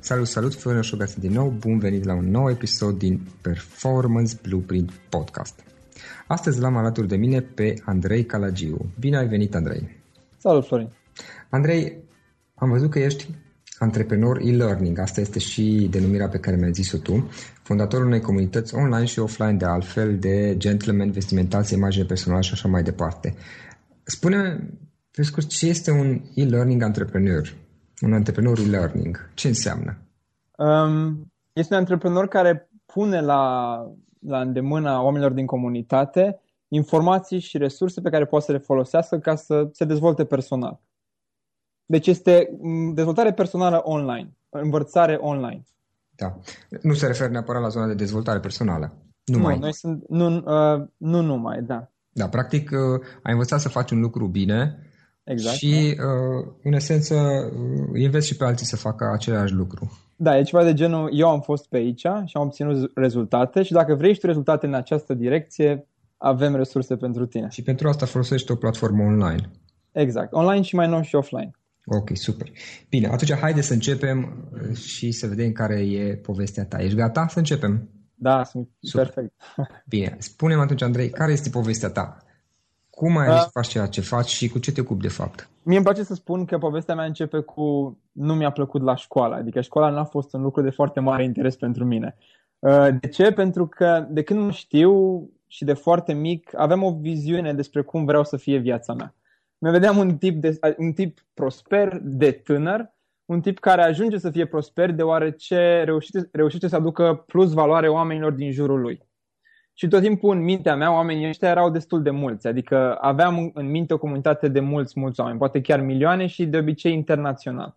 Salut, salut, Florin Șogață din nou, bun venit la un nou episod din Performance Blueprint Podcast. Astăzi l-am alături de mine pe Andrei Calagiu. Bine ai venit, Andrei! Salut, Florin! Andrei, am văzut că ești antreprenor e-learning, asta este și denumirea pe care mi-ai zis-o tu, fondatorul unei comunități online și offline de altfel, de gentleman, vestimentație, imagine personală și așa mai departe. Spune, pe scurt, ce este un e-learning antrepreneur? Un antreprenor e-learning. Ce înseamnă? Um, este un antreprenor care pune la, la îndemâna oamenilor din comunitate informații și resurse pe care poate să le folosească ca să se dezvolte personal. Deci este dezvoltare personală online, învățare online. Da. Nu se referă neapărat la zona de dezvoltare personală. Numai. Nu, noi sunt, nu, uh, nu numai, da. Da, practic uh, ai învățat să faci un lucru bine Exact. Și, da. uh, în esență, uh, înveți și pe alții să facă același lucru. Da, e ceva de genul, eu am fost pe aici și am obținut rezultate și dacă vrei și tu rezultate în această direcție, avem resurse pentru tine. Și pentru asta folosești o platformă online. Exact, online și mai nou și offline. Ok, super. Bine, atunci haide să începem uh, și să vedem care e povestea ta. Ești gata să începem? Da, sunt Super. perfect. Bine, spune-mi atunci, Andrei, care este povestea ta? Cum ai ajuns să faci ceea ce faci și cu ce te ocupi de fapt? Mie îmi place să spun că povestea mea începe cu nu mi-a plăcut la școală, adică școala n-a fost un lucru de foarte mare interes pentru mine. Uh, de ce? Pentru că de când mă știu și de foarte mic aveam o viziune despre cum vreau să fie viața mea. Mă vedeam un tip, de, un tip prosper de tânăr, un tip care ajunge să fie prosper deoarece reușește, reușește să aducă plus valoare oamenilor din jurul lui. Și tot timpul în mintea mea oamenii ăștia erau destul de mulți, adică aveam în minte o comunitate de mulți, mulți oameni, poate chiar milioane și de obicei internațional.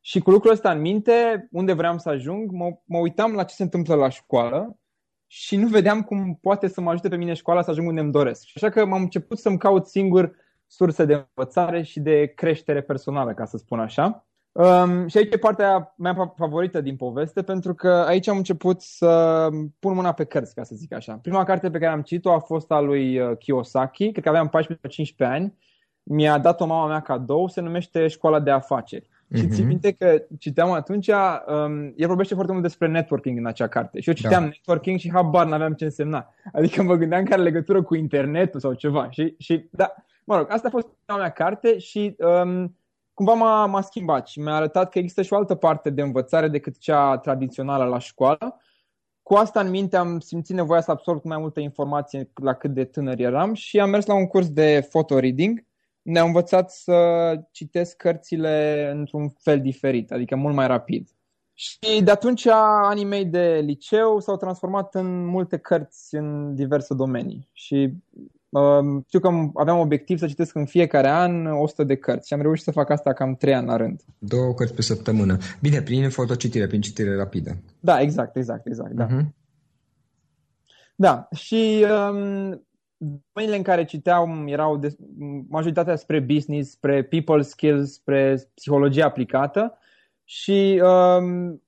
Și cu lucrul ăsta în minte, unde vreau să ajung, mă, mă uitam la ce se întâmplă la școală și nu vedeam cum poate să mă ajute pe mine școala să ajung unde îmi doresc. Și așa că m-am început să-mi caut singur surse de învățare și de creștere personală, ca să spun așa. Um, și aici e partea mea favorită din poveste, pentru că aici am început să pun mâna pe cărți, ca să zic așa. Prima carte pe care am citit-o a fost a lui uh, Kiyosaki, cred că aveam 14-15 ani. Mi-a dat-o mama mea cadou, se numește Școala de Afaceri. Uh-huh. Și țin mhm. minte că citeam atunci, um, el vorbește foarte mult despre networking în acea carte. Și eu citeam da. networking și habar n-aveam ce însemna. Adică mă gândeam că are legătură cu internetul sau ceva. Și, și da, mă rog, asta a fost prima mea carte și um, cumva m-a, m-a schimbat și mi-a arătat că există și o altă parte de învățare decât cea tradițională la școală. Cu asta în minte am simțit nevoia să absorb mai multă informație la cât de tânăr eram și am mers la un curs de photo reading. Ne-au învățat să citesc cărțile într-un fel diferit, adică mult mai rapid. Și de atunci anii mei de liceu s-au transformat în multe cărți în diverse domenii. Și știu că aveam obiectiv să citesc în fiecare an 100 de cărți și am reușit să fac asta cam 3 ani la rând. Două cărți pe săptămână. Bine, prin fotocitire, prin citire rapidă. Da, exact, exact, exact. Da, uh-huh. da. și um, domeniile în care citeam erau de, majoritatea spre business, spre people skills, spre psihologie aplicată și um,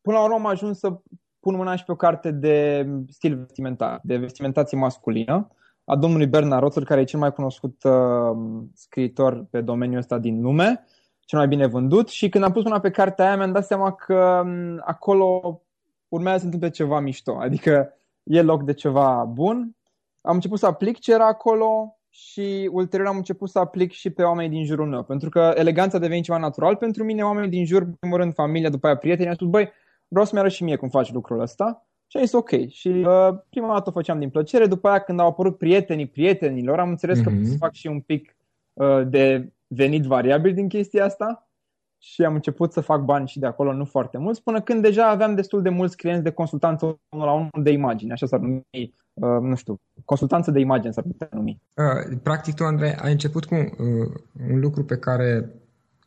până la urmă am ajuns să pun mâna și pe o carte de stil vestimentar, de vestimentație masculină a domnului Bernard Rotter, care e cel mai cunoscut uh, scriitor pe domeniul ăsta din lume, cel mai bine vândut. Și când am pus mâna pe cartea aia mi-am dat seama că um, acolo urmează să întâmple ceva mișto, adică e loc de ceva bun. Am început să aplic ce era acolo și ulterior am început să aplic și pe oamenii din jurul meu, pentru că eleganța devine ceva natural pentru mine, oamenii din jur, în primul rând familia, după aia prietenii, am spus, băi, vreau să-mi arăt și mie cum faci lucrul ăsta și am zis ok. Și uh, prima dată o făceam din plăcere, după aia când au apărut prietenii prietenilor, am înțeles mm-hmm. că pot să mhm. fac și un pic uh, de venit variabil din chestia asta și am început să fac bani și de acolo, nu foarte mulți, până când deja aveam destul de mulți clienți de consultanță unul la unul de imagine, așa s-ar numi, uh, nu știu, consultanță de imagine s-ar putea numi. Uh, practic tu, Andrei, ai început cu uh, un lucru pe care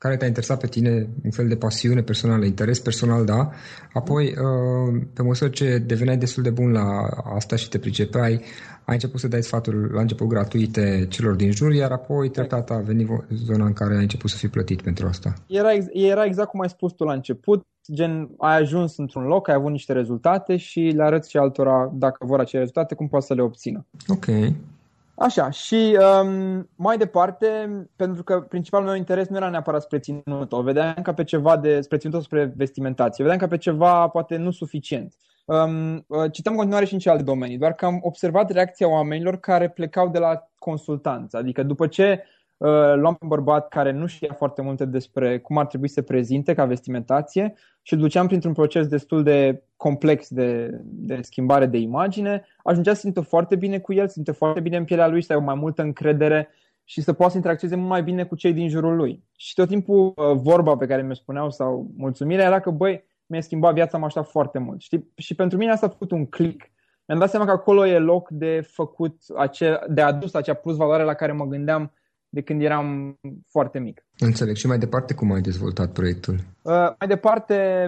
care te-a interesat pe tine, un fel de pasiune personală, interes personal, da. Apoi, uh, pe măsură ce deveneai destul de bun la asta și te pricepeai, ai început să dai sfaturi la început gratuite celor din jur, iar apoi treptat a venit zona în care ai început să fii plătit pentru asta. Era, era exact cum ai spus tu la început, gen ai ajuns într-un loc, ai avut niște rezultate și le arăți și altora dacă vor acele rezultate, cum poți să le obțină. Ok. Așa, și um, mai departe, pentru că principalul meu interes nu era neapărat spre ținut, o vedeam ca pe ceva de, spre ținut spre vestimentație, o vedeam ca pe ceva poate nu suficient. Um, uh, citam în continuare și în celelalte domenii, doar că am observat reacția oamenilor care plecau de la consultanță, adică după ce uh, luam pe un bărbat care nu știa foarte multe despre cum ar trebui să se prezinte ca vestimentație și îl duceam printr-un proces destul de complex de, de schimbare de imagine, ajungea să simtă foarte bine cu el, să simte foarte bine în pielea lui, să aibă mai multă încredere și să poată să interacționeze mult mai bine cu cei din jurul lui. Și tot timpul uh, vorba pe care mi-o spuneau sau mulțumirea era că, băi, mi-a schimbat viața, m-a foarte mult. Știi? Și pentru mine asta a făcut un click. Mi-am dat seama că acolo e loc de făcut, ace- de adus acea plus valoare la care mă gândeam de când eram foarte mic. Înțeleg. Și mai departe, cum ai dezvoltat proiectul? Uh, mai departe,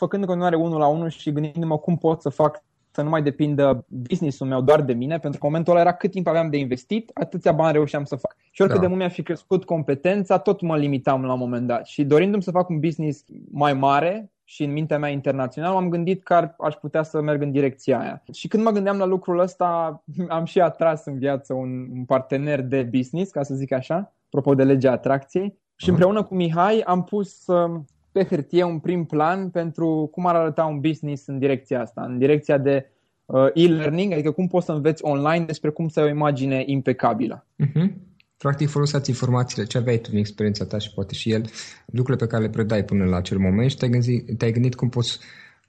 făcând în continuare unul la unul și gândindu-mă cum pot să fac să nu mai depindă business-ul meu doar de mine, pentru că în momentul ăla era cât timp aveam de investit, atâția bani reușeam să fac. Și oricât da. de mult mi-a fi crescut competența, tot mă limitam la un moment dat. Și dorindu-mi să fac un business mai mare, și în mintea mea internațională, m-am gândit că ar, aș putea să merg în direcția aia. Și când mă gândeam la lucrul ăsta, am și atras în viață un, un partener de business, ca să zic așa, apropo de legea atracției. Și împreună cu Mihai am pus uh, pe hârtie un prim plan pentru cum ar arăta un business în direcția asta, în direcția de uh, e-learning, adică cum poți să înveți online despre cum să ai o imagine impecabilă. Uh-huh. Practic folosați informațiile ce aveai tu din experiența ta și poate și el, lucrurile pe care le predai până la acel moment și te-ai gândit, te-ai gândit cum poți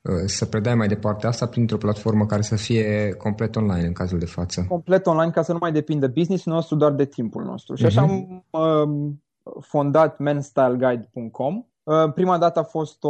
uh, să predai mai departe asta printr-o platformă care să fie complet online în cazul de față. Complet online ca să nu mai depindă business-ul nostru doar de timpul nostru. Și așa uh-huh. am uh, fondat menstyleguide.com Uh, prima dată a fost o,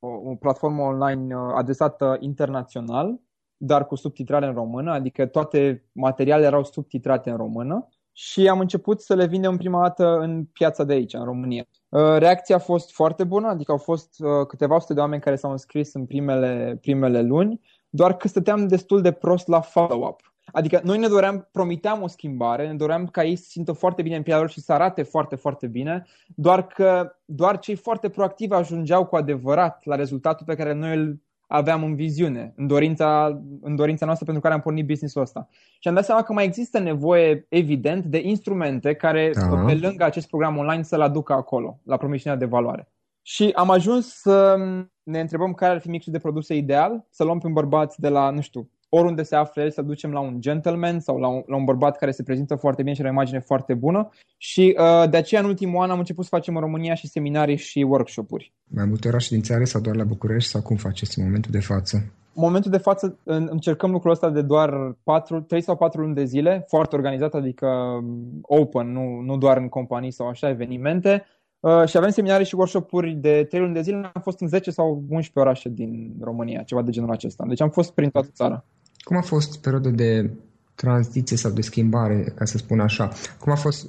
o platformă online uh, adresată internațional, dar cu subtitrare în română, adică toate materialele erau subtitrate în română și am început să le vindem prima dată în piața de aici, în România. Uh, reacția a fost foarte bună, adică au fost câteva sute de oameni care s-au înscris în primele, primele luni, doar că stăteam destul de prost la follow-up. Adică noi ne doream, promiteam o schimbare, ne doream ca ei să simtă foarte bine în pielea lor și să arate foarte, foarte bine, doar că doar cei foarte proactivi ajungeau cu adevărat la rezultatul pe care noi îl aveam în viziune, în dorința, în dorința noastră pentru care am pornit business-ul ăsta. Și am dat seama că mai există nevoie, evident, de instrumente care, uh-huh. pe lângă acest program online, să-l aducă acolo, la promisiunea de valoare. Și am ajuns să ne întrebăm care ar fi mixul de produse ideal, să luăm pe un bărbați de la, nu știu, oriunde se află el, să ducem la un gentleman sau la un, la un bărbat care se prezintă foarte bine și are o imagine foarte bună. Și uh, de aceea, în ultimul an, am început să facem în România și seminarii și workshop-uri. Mai multe orașe din țară sau doar la București sau cum faceți în momentul de față? În momentul de față încercăm lucrul ăsta de doar 4, 3 sau 4 luni de zile, foarte organizat, adică um, open, nu, nu doar în companii sau așa, evenimente. Uh, și avem seminarii și workshop-uri de 3 luni de zile. Am fost în 10 sau 11 orașe din România, ceva de genul acesta. Deci am fost prin toată țara. Cum a fost perioada de tranziție sau de schimbare, ca să spun așa? Cum a fost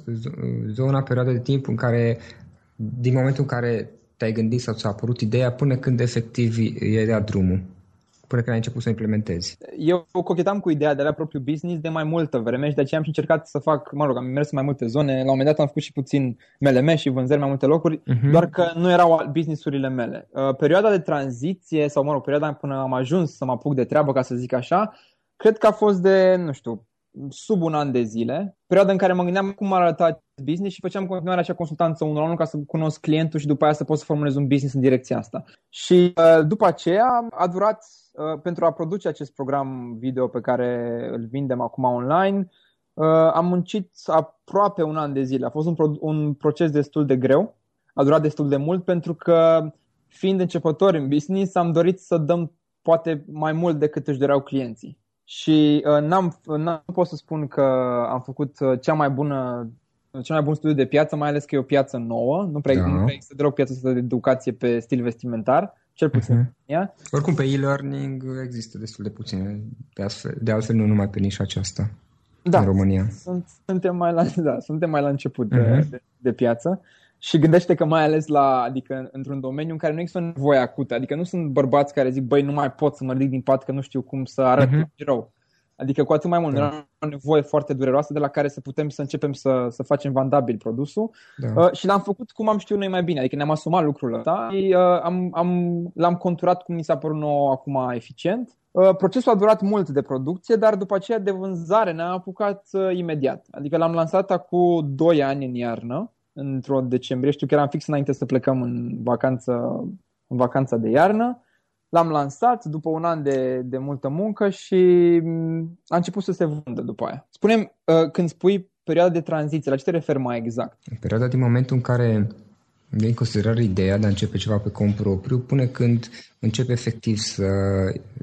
zona, perioada de timp în care, din momentul în care te-ai gândit sau ți-a apărut ideea până când efectiv era drumul? Până când ai început să implementezi? Eu cochetam cu ideea de la propriu business de mai multă vreme și de aceea am și încercat să fac, mă rog, am mers în mai multe zone. La un moment dat am făcut și puțin MLM și vânzări mai multe locuri, uh-huh. doar că nu erau businessurile mele. Uh, perioada de tranziție, sau mă rog, perioada până am ajuns să mă apuc de treabă, ca să zic așa, cred că a fost de, nu știu, sub un an de zile, perioada în care mă gândeam cum ar arăta business și făceam continuare acea consultanță unul la unul ca să cunosc clientul și după aia să pot să formulez un business în direcția asta. Și uh, după aceea a durat Uh, pentru a produce acest program video pe care îl vindem acum online, uh, am muncit aproape un an de zile. A fost un, pro- un proces destul de greu, a durat destul de mult pentru că, fiind începători în business, am dorit să dăm poate mai mult decât își doreau clienții. Și uh, n-am, n-am pot să spun că am făcut uh, cea mai bună cel mai bun studiu de piață, mai ales că e o piață nouă, nu prea, da. nu prea există deloc piață de educație pe stil vestimentar cel puțin uh-huh. ea. Oricum pe e-learning există destul de puține, de altfel, de altfel nu numai pe nișa aceasta da, în România. Sunt, suntem, mai la, da, suntem mai la început uh-huh. de, mhm. de, de piață și gândește că mai ales la, adică într-un domeniu în care nu există nevoie acută, adică nu sunt bărbați care zic, băi, nu mai pot să mă ridic din pat că nu știu cum să arăt uh-huh. rău. Adică cu atât mai mult, da. era o nevoie foarte dureroasă de la care să putem să începem să, să facem vandabil produsul da. uh, și l-am făcut cum am știut noi mai bine, adică ne-am asumat lucrul ăsta și uh, am, am, l-am conturat cum ni s-a părut nou acum eficient. Uh, procesul a durat mult de producție, dar după aceea de vânzare ne-am apucat uh, imediat. Adică l-am lansat acum 2 ani în iarnă, într-o decembrie, știu că eram fix înainte să plecăm în vacanță, în vacanța de iarnă L-am lansat după un an de, de multă muncă și mm, a început să se vândă după aia. Spunem, uh, când spui perioada de tranziție, la ce te referi mai exact? Perioada din momentul în care iei în considerare ideea de a începe ceva pe cont propriu până când începe efectiv să,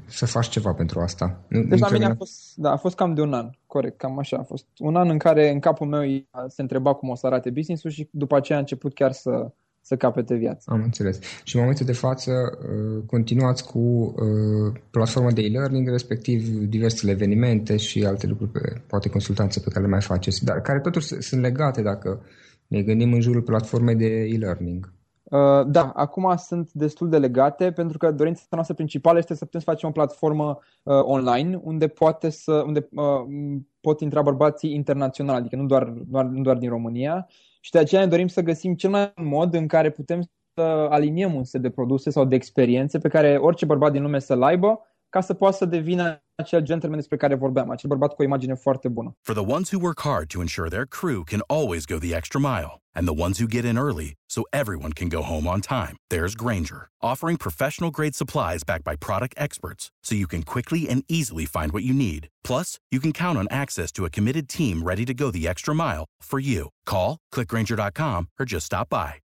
să faci ceva pentru asta. Deci la mine a fost, da, a fost cam de un an, corect, cam așa a fost. Un an în care în capul meu se întreba cum o să arate business-ul și după aceea a început chiar să, să capete viața. Am înțeles. Și în momentul de față uh, continuați cu uh, platforma de e-learning, respectiv diversele evenimente și alte lucruri, pe, poate consultanțe pe care le mai faceți, dar care totuși sunt legate dacă ne gândim în jurul platformei de e-learning. Uh, da, acum sunt destul de legate pentru că dorința noastră principală este să putem să facem o platformă uh, online unde poate să unde uh, pot intra bărbații internaționali, adică nu doar, doar, nu doar din România. Și de aceea ne dorim să găsim cel mai bun mod în care putem să aliniem un set de produse sau de experiențe pe care orice bărbat din lume să-l aibă ca să poată să devină acel gentleman despre care vorbeam, acel bărbat cu o imagine foarte bună. For the ones who work hard to ensure their crew can always go the extra mile, and the ones who get in early so everyone can go home on time, there's Granger, offering professional grade supplies backed by product experts so you can quickly and easily find what you need. Plus, you can count on access to a committed team ready to go the extra mile for you. Call, clickgranger.com, or just stop by.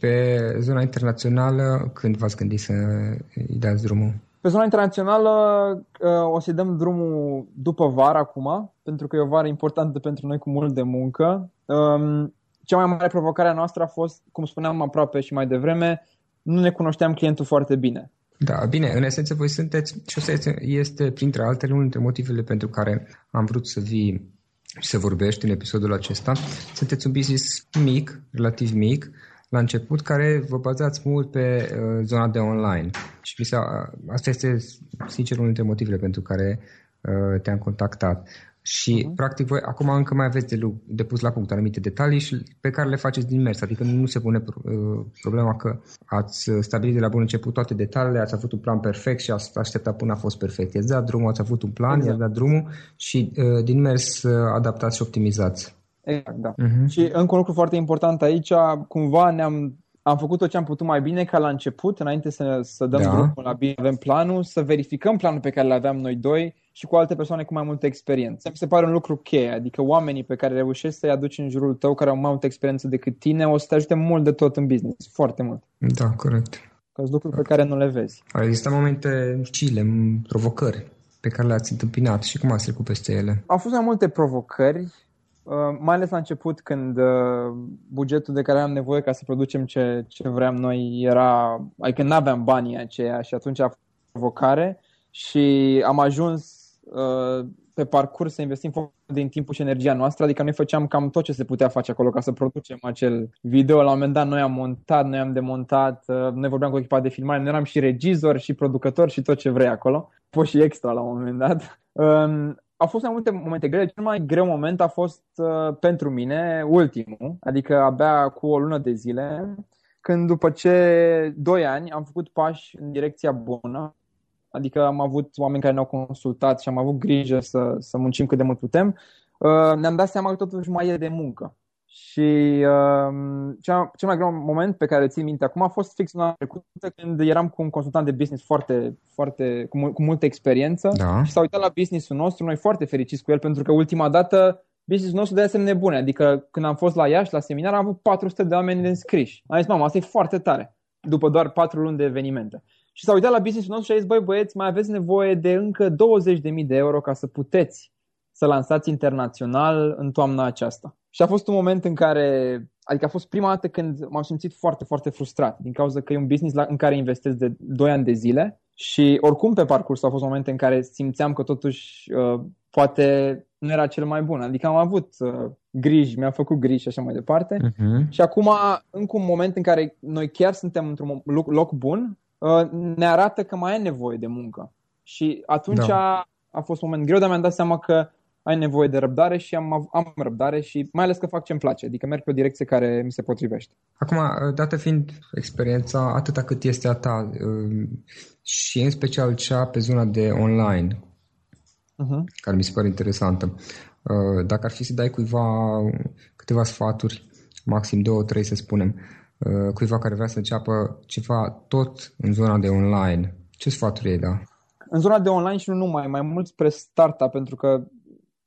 Pe zona internațională, când v-ați gândit să îi dați drumul? Pe zona internațională uh, o să-i dăm drumul după vară acum, pentru că e o vară importantă pentru noi cu mult de muncă. Um, cea mai mare provocare a noastră a fost, cum spuneam aproape și mai devreme, nu ne cunoșteam clientul foarte bine. Da, bine, în esență voi sunteți, și asta este, este printre altele unul dintre motivele pentru care am vrut să vii și să vorbești în episodul acesta. Sunteți un business mic, relativ mic, la început, care vă bazați mult pe uh, zona de online. Și mi s-a, asta este, sincer, unul dintre motivele pentru care uh, te-am contactat. Și, uh-huh. practic, voi acum încă mai aveți de, lu- de pus la punct anumite detalii și pe care le faceți din mers. Adică nu se pune uh, problema că ați stabilit de la bun început toate detaliile, ați avut un plan perfect și ați așteptat până a fost perfect. I-ați dat drumul, ați avut un plan, exact. i-ați dat drumul și uh, din mers uh, adaptați și optimizați. Exact, da. Uh-huh. Și încă un lucru foarte important aici, cumva ne-am am făcut tot ce am putut mai bine ca la început, înainte să, să dăm da. drumul la bine, avem planul, să verificăm planul pe care îl aveam noi doi și cu alte persoane cu mai multă experiență. Mi se pare un lucru cheie, adică oamenii pe care reușești să-i aduci în jurul tău, care au mai multă experiență decât tine, o să te ajute mult de tot în business, foarte mult. Da, corect. Că sunt lucruri pe care nu le vezi. Au existat momente dificile, provocări pe care le-ați întâmpinat și cum ați trecut peste ele? Au fost mai multe provocări, Uh, mai ales la început când uh, bugetul de care am nevoie ca să producem ce, ce vreau noi era, adică nu aveam banii aceia și atunci a fost provocare și am ajuns uh, pe parcurs să investim din timpul și energia noastră, adică noi făceam cam tot ce se putea face acolo ca să producem acel video. La un moment dat noi am montat, noi am demontat, noi vorbeam cu echipa de filmare, noi eram și regizor și producător și tot ce vrei acolo. Fost și extra la un moment dat. Um, au fost mai multe momente grele. Cel mai greu moment a fost uh, pentru mine ultimul, adică abia cu o lună de zile, când după ce doi ani am făcut pași în direcția bună, adică am avut oameni care ne-au consultat și am avut grijă să, să muncim cât de mult putem, uh, ne-am dat seama că totuși mai e de muncă. Și uh, cea, cel mai greu moment pe care îl țin minte acum a fost fix în trecută când eram cu un consultant de business foarte, foarte cu, cu multă experiență da. și s-a uitat la businessul nostru, noi foarte fericiți cu el pentru că ultima dată businessul nostru de asemenea bune, adică când am fost la Iași la seminar am avut 400 de oameni înscriși. Am zis, mamă, asta e foarte tare, după doar 4 luni de evenimente. Și s-a uitat la businessul nostru și a zis, băi băieți, mai aveți nevoie de încă 20.000 de euro ca să puteți să lansați internațional în toamna aceasta. Și a fost un moment în care, adică a fost prima dată când m-am simțit foarte, foarte frustrat din cauza că e un business la, în care investesc de 2 ani de zile și oricum pe parcurs au fost momente în care simțeam că totuși uh, poate nu era cel mai bun. Adică am avut uh, griji, mi-am făcut griji și așa mai departe. Uh-huh. Și acum, încă un moment în care noi chiar suntem într-un loc, loc bun, uh, ne arată că mai e nevoie de muncă. Și atunci da. a fost un moment greu, dar mi-am dat seama că ai nevoie de răbdare și am, am răbdare și mai ales că fac ce-mi place, adică merg pe o direcție care mi se potrivește. Acum, dată fiind experiența atâta cât este a ta uh, și în special cea pe zona de online, uh-huh. care mi se pare interesantă, uh, dacă ar fi să dai cuiva câteva sfaturi, maxim două, trei să spunem, uh, cuiva care vrea să înceapă ceva tot în zona de online, ce sfaturi ai da? În zona de online și nu numai, mai mult spre startup, pentru că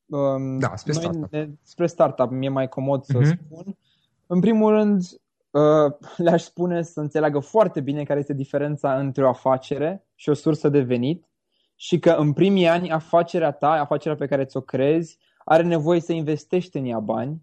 Um, da, spre noi startup. Ne, spre startup, mi-e mai comod să uh-huh. spun. În primul rând, uh, le-aș spune să înțeleagă foarte bine care este diferența între o afacere și o sursă de venit și că în primii ani afacerea ta, afacerea pe care ți-o crezi, are nevoie să investești în ea bani,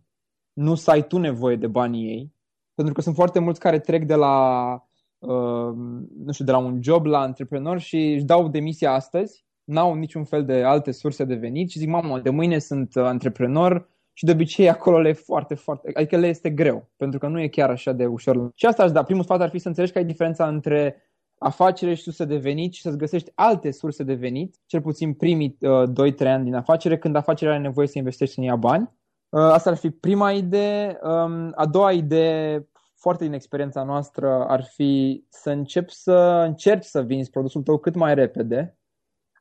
nu să ai tu nevoie de banii ei. Pentru că sunt foarte mulți care trec de la, uh, nu știu, de la un job la antreprenor și își dau demisia astăzi n-au niciun fel de alte surse de venit și zic, mamă, de mâine sunt antreprenor și de obicei acolo le e foarte, foarte, adică le este greu, pentru că nu e chiar așa de ușor. Și asta aș da, primul sfat ar fi să înțelegi că ai diferența între afacere și surse de venit și să-ți găsești alte surse de venit, cel puțin primii uh, 2-3 ani din afacere, când afacerea are nevoie să investești în ea bani. Uh, asta ar fi prima idee. Um, a doua idee, foarte din experiența noastră, ar fi să începi să încerci să vinzi produsul tău cât mai repede.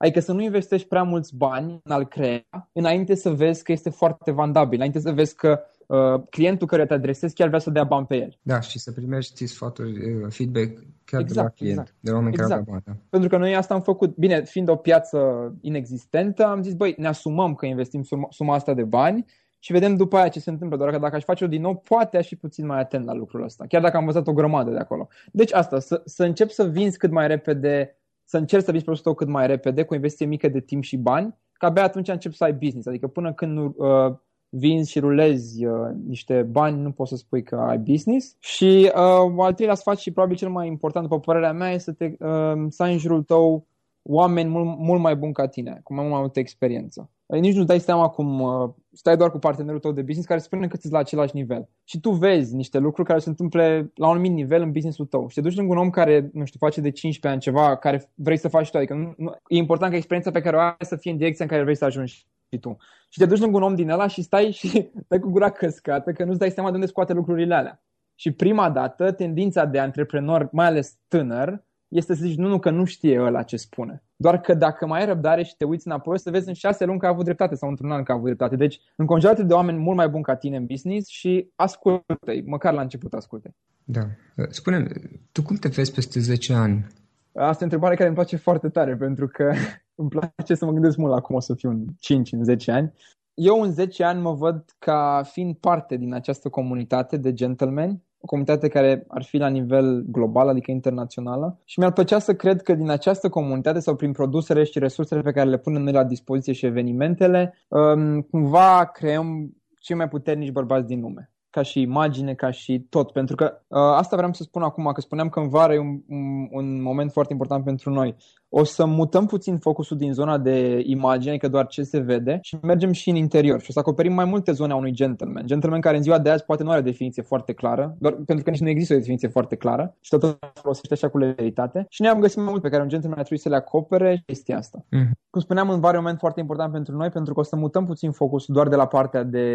Adică să nu investești prea mulți bani în a-l crea, înainte să vezi că este foarte vandabil, înainte să vezi că uh, clientul care te adresezi chiar vrea să dea bani pe el. Da, și să primești sfaturi, uh, feedback chiar exact, de la exact, client, exact. de la oameni exact. care au bani. Da. Pentru că noi asta am făcut. Bine, fiind o piață inexistentă, am zis, băi, ne asumăm că investim suma, suma asta de bani și vedem după aia ce se întâmplă. Doar că dacă aș face-o din nou, poate aș fi puțin mai atent la lucrul ăsta. Chiar dacă am văzut o grămadă de acolo. Deci asta, să, să încep să vinzi cât mai repede, să încerci să vinzi produsul tău cât mai repede, cu o investiție mică de timp și bani, că abia atunci încep să ai business. Adică până când nu uh, vinzi și rulezi uh, niște bani, nu poți să spui că ai business. Și uh, al treilea sfat și probabil cel mai important, după părerea mea, este să, te, uh, să ai în jurul tău oameni mult, mult mai buni ca tine, cu mai, mai multă experiență. Adică nici nu dai seama cum uh, stai doar cu partenerul tău de business care spune că ți la același nivel. Și tu vezi niște lucruri care se întâmple la un anumit nivel în businessul tău. Și te duci lângă un om care, nu știu, face de 15 ani ceva care vrei să faci tu. Adică nu, nu, e important ca experiența pe care o ai să fie în direcția în care vrei să ajungi și tu. Și te duci lângă un om din ăla și stai și stai cu gura căscată că nu-ți dai seama de unde scoate lucrurile alea. Și prima dată, tendința de antreprenor, mai ales tânăr, este să zici, nu, nu, că nu știe ăla ce spune. Doar că dacă mai ai răbdare și te uiți înapoi, o să vezi în șase luni că a avut dreptate sau într-un an că a avut dreptate. Deci, înconjurați de oameni mult mai buni ca tine în business și ascultă-i, măcar la început ascultă Da. spune tu cum te vezi peste 10 ani? Asta e o întrebare care îmi place foarte tare, pentru că îmi place să mă gândesc mult la cum o să fiu în 5, în 10 ani. Eu în 10 ani mă văd ca fiind parte din această comunitate de gentlemen o comunitate care ar fi la nivel global, adică internațională. Și mi-ar plăcea să cred că din această comunitate sau prin produsele și resursele pe care le punem noi la dispoziție și evenimentele, um, cumva creăm cei mai puternici bărbați din lume ca și imagine, ca și tot. Pentru că uh, asta vreau să spun acum, că spuneam că în vară e un, un, un moment foarte important pentru noi. O să mutăm puțin focusul din zona de imagine, că doar ce se vede, și mergem și în interior. Și o să acoperim mai multe zone a unui gentleman. Gentleman care în ziua de azi poate nu are o definiție foarte clară, doar pentru că nici nu există o definiție foarte clară și tot folosește așa cu leveritate. Și noi am găsit mai mult pe care un gentleman ar trebui să le acopere chestia asta. Mm. Cum spuneam, în vară e un moment foarte important pentru noi, pentru că o să mutăm puțin focusul doar de la partea de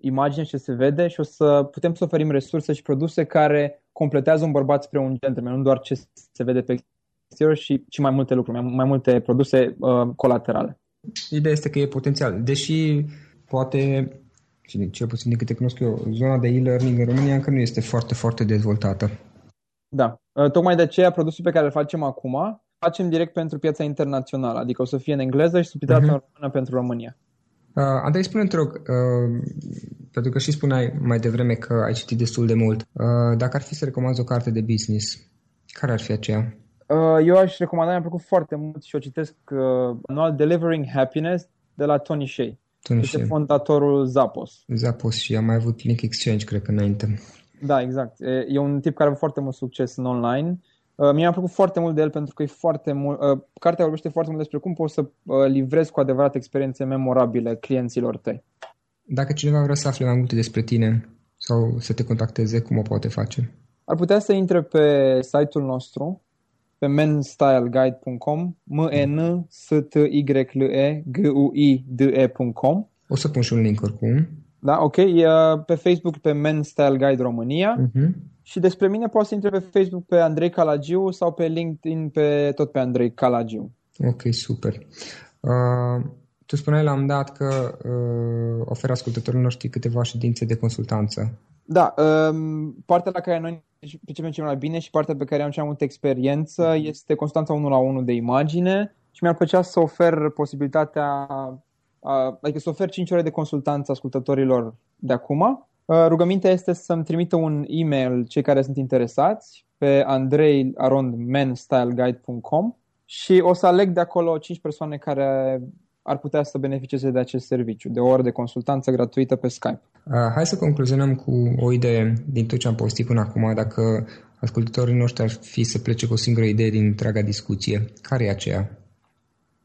imagine ce se vede și o să putem să oferim resurse și produse care completează un bărbat spre un gentleman, nu doar ce se vede pe exterior, și, și mai multe lucruri, mai, mai multe produse uh, colaterale. Ideea este că e potențial, deși poate, și cel puțin din câte cunosc eu, zona de e-learning în România încă nu este foarte, foarte dezvoltată. Da, uh, tocmai de aceea produsul pe care îl facem acum facem direct pentru piața internațională, adică o să fie în engleză și subtitrat uh-huh. în română pentru România. Uh, Andrei, spune te rog, uh, pentru că și spuneai mai devreme că ai citit destul de mult, uh, dacă ar fi să recomanzi o carte de business, care ar fi aceea? Uh, eu aș recomanda, mi-a plăcut foarte mult și o citesc uh, anual Delivering Happiness de la Tony Shea. Tony este Shea. fondatorul Zappos. Zappos și a mai avut Link Exchange, cred că înainte. Da, exact. E un tip care a avut foarte mult succes în online Uh, mie mi-a plăcut foarte mult de el pentru că e foarte mult, uh, cartea vorbește foarte mult despre cum poți să uh, livrezi cu adevărat experiențe memorabile clienților tăi. Dacă cineva vrea să afle mai multe despre tine sau să te contacteze, cum o poate face? Ar putea să intre pe site-ul nostru, pe menstyleguide.com, m e n s t y l e g u i d e.com. O să pun și un link oricum. Da, ok. E pe Facebook pe Men Style Guide România. Uh-huh. Și despre mine poți să intre pe Facebook pe Andrei Calagiu sau pe LinkedIn pe tot pe Andrei Calagiu. Ok, super. Uh, tu spuneai la un dat că uh, oferă ascultătorilor noștri câteva ședințe de consultanță. Da, um, partea la care noi percepem cel mai bine și partea pe care am cea mai multă experiență este consultanța 1 la 1 de imagine și mi-ar plăcea să ofer posibilitatea, uh, adică să ofer 5 ore de consultanță ascultătorilor de acum Uh, rugămintea este să-mi trimită un e-mail cei care sunt interesați pe andrei.menstyleguide.com și o să aleg de acolo 5 persoane care ar putea să beneficieze de acest serviciu, de o oră de consultanță gratuită pe Skype. Uh, hai să concluzionăm cu o idee din tot ce am postit până acum. Dacă ascultătorii noștri ar fi să plece cu o singură idee din întreaga discuție, care e aceea?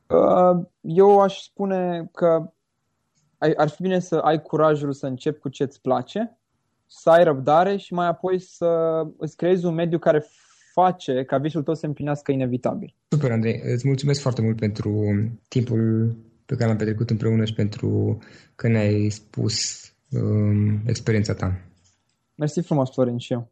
Uh, eu aș spune că ar fi bine să ai curajul să începi cu ce îți place, să ai răbdare și mai apoi să îți creezi un mediu care face ca visul tău să împlinească inevitabil. Super, Andrei. Îți mulțumesc foarte mult pentru timpul pe care l-am petrecut împreună și pentru că ne-ai spus um, experiența ta. Mersi frumos, Florin, și eu.